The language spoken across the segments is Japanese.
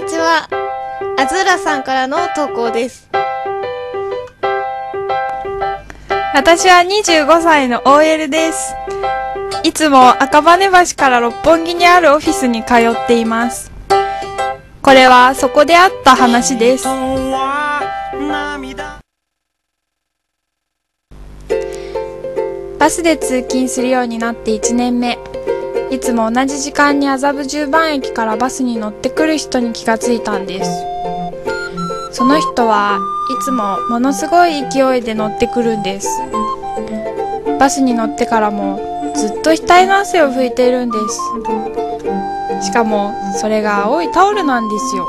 にちは。あずらさんからの投稿です。私は25歳の OL です。いつも赤羽橋から六本木にあるオフィスに通っています。これはそこであった話です。バスで通勤するようになって1年目。いつも同じ時間に麻布十番駅からバスに乗ってくる人に気がついたんです。その人はいつもものすごい勢いで乗ってくるんです。バスに乗ってからもずっと額の汗を拭いているんです。しかもそれが青いタオルなんですよ。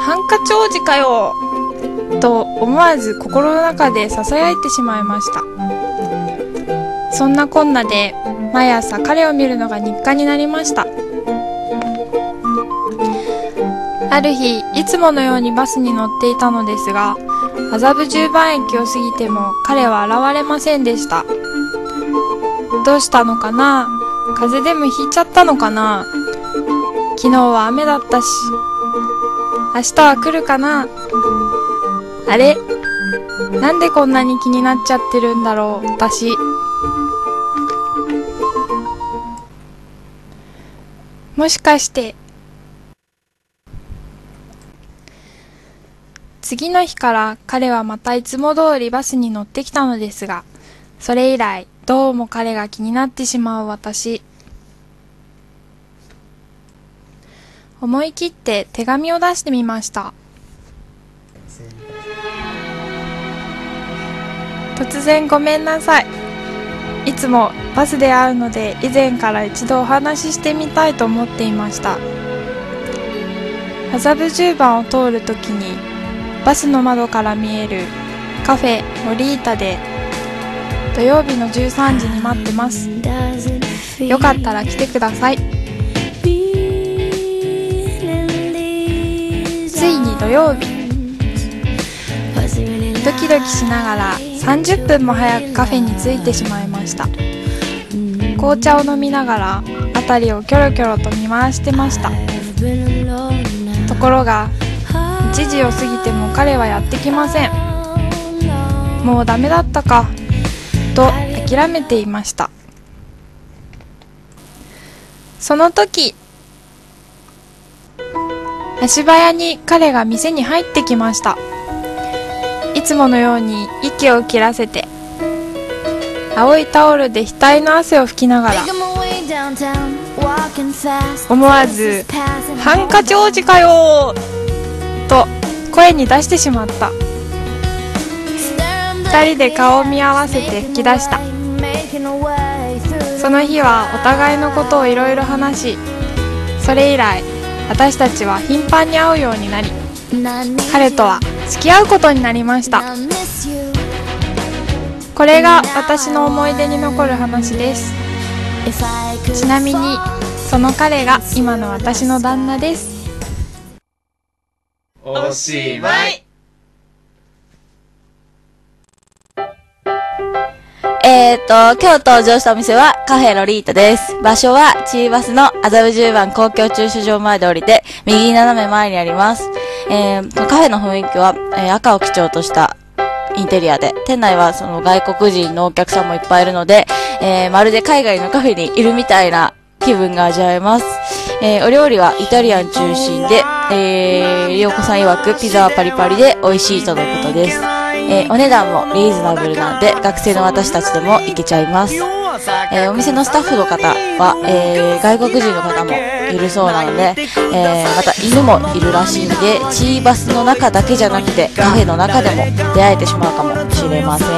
ハンカチ王子かよと思わず心の中で囁いてしまいました。そんなこんなで毎朝彼を見るのが日課になりました。ある日、いつものようにバスに乗っていたのですが、麻布十番駅を過ぎても彼は現れませんでした。どうしたのかな？風邪でもひいちゃったのかな？昨日は雨だったし、明日は来るかな？あれ？なんでこんなに気になっちゃってるんだろう、私。もしかして、次の日から彼はまたいつも通りバスに乗ってきたのですが、それ以来どうも彼が気になってしまう私。思い切って手紙を出してみました。突然ごめんなさい。いつもバスで会うので以前から一度お話ししてみたいと思っていました。麻布十番を通るときにバスの窓から見えるカフェモリータで土曜日の13時に待ってます。よかったら来てください。ついに土曜日。ドキドキしながら30分も早くカフェに着いてしまいました。紅茶を飲みながら辺りをキョロキョロと見回してました。ところが1時を過ぎても彼はやってきませんもうダメだったかと諦めていましたその時足早に彼が店に入ってきましたいつものように息を切らせて青いタオルで額の汗を拭きながら思わず「ハンカチ王子かよ!」と声に出してしまった二人で顔を見合わせて吹き出したその日はお互いのことをいろいろ話しそれ以来私たちは頻繁に会うようになり彼とは付き合うことになりましたこれが私の思い出に残る話ですちなみにその彼が今の私の旦那ですおしまいえーと、今日登場したお店はカフェロリータです。場所はチーバスの麻布十番公共駐車場前で降りて、右斜め前にあります。えー、カフェの雰囲気は、えー赤を基調としたインテリアで、店内はその外国人のお客さんもいっぱいいるので、えー、まるで海外のカフェにいるみたいな気分が味わえます。えー、お料理はイタリアン中心で、えー、りょうこさん曰くピザはパリパリで美味しいとのことです。えーお値段もリーズナブルなので、学生の私たちでも行けちゃいます。えーお店のスタッフの方は、えー外国人の方もいるそうなので、えまた犬もいるらしいんで、チーバスの中だけじゃなくて、カフェの中でも出会えてしまうかもしれません。